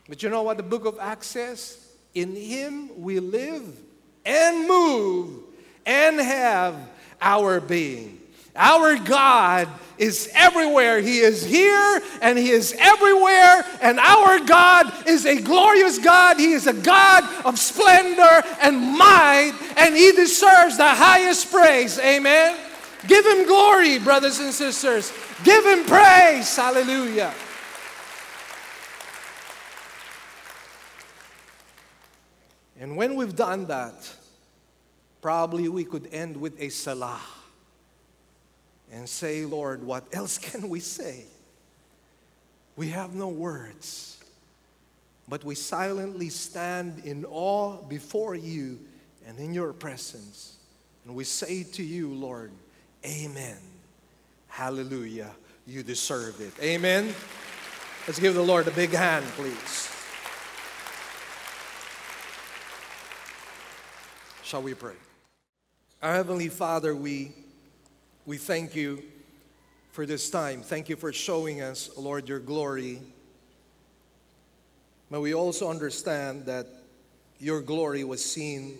But you know what the book of Acts says? In him we live and move and have our being. Our God is everywhere. He is here and He is everywhere. And our God is a glorious God. He is a God of splendor and might, and He deserves the highest praise. Amen. Give Him glory, brothers and sisters. Give Him praise. Hallelujah. And when we've done that, probably we could end with a Selah and say, Lord, what else can we say? We have no words, but we silently stand in awe before you and in your presence. And we say to you, Lord, Amen. Hallelujah. You deserve it. Amen. Let's give the Lord a big hand, please. Shall we pray? Our Heavenly Father, we we thank you for this time. Thank you for showing us, Lord, your glory. But we also understand that your glory was seen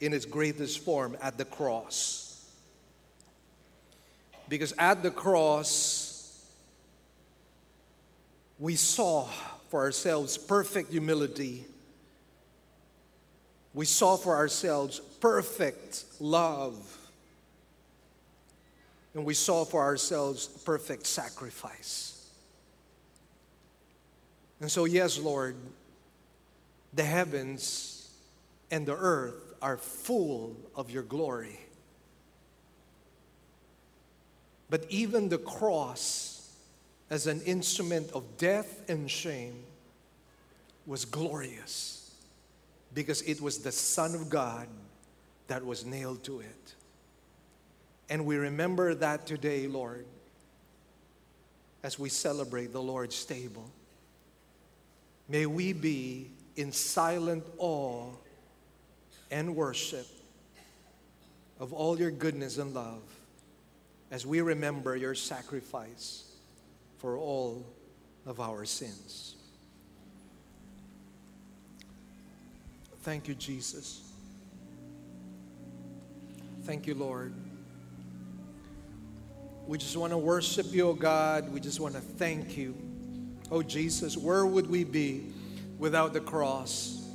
in its greatest form at the cross. Because at the cross, we saw for ourselves perfect humility. We saw for ourselves perfect love and we saw for ourselves perfect sacrifice. And so, yes, Lord, the heavens and the earth are full of your glory. But even the cross, as an instrument of death and shame, was glorious because it was the Son of God that was nailed to it. And we remember that today, Lord, as we celebrate the Lord's table. May we be in silent awe and worship of all your goodness and love as we remember your sacrifice for all of our sins. Thank you, Jesus. Thank you, Lord. We just want to worship you, oh God. We just want to thank you. Oh Jesus, where would we be without the cross?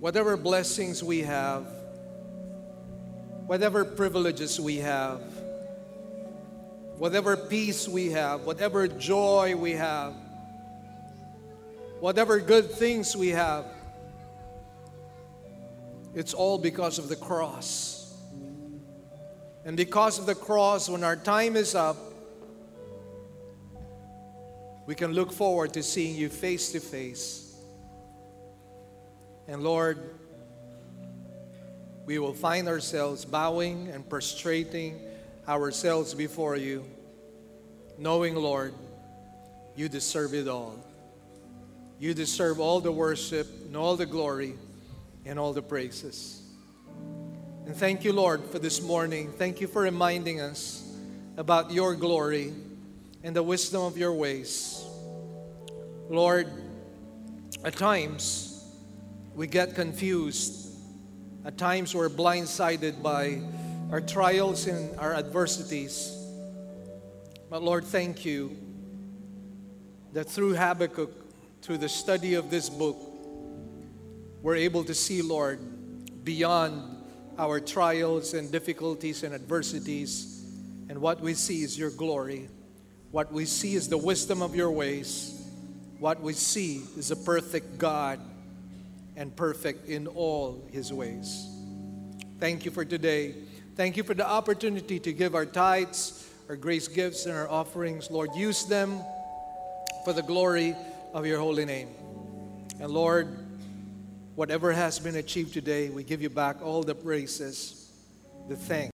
Whatever blessings we have, whatever privileges we have, whatever peace we have, whatever joy we have, whatever good things we have, it's all because of the cross. And because of the cross, when our time is up, we can look forward to seeing you face to face. And Lord, we will find ourselves bowing and prostrating ourselves before you, knowing, Lord, you deserve it all. You deserve all the worship and all the glory and all the praises. And thank you, Lord, for this morning. Thank you for reminding us about your glory and the wisdom of your ways. Lord, at times we get confused. At times we're blindsided by our trials and our adversities. But Lord, thank you that through Habakkuk, through the study of this book, we're able to see, Lord, beyond our trials and difficulties and adversities. And what we see is your glory. What we see is the wisdom of your ways. What we see is a perfect God and perfect in all his ways. Thank you for today. Thank you for the opportunity to give our tithes, our grace gifts, and our offerings. Lord, use them for the glory of your holy name. And Lord, whatever has been achieved today, we give you back all the praises, the thanks.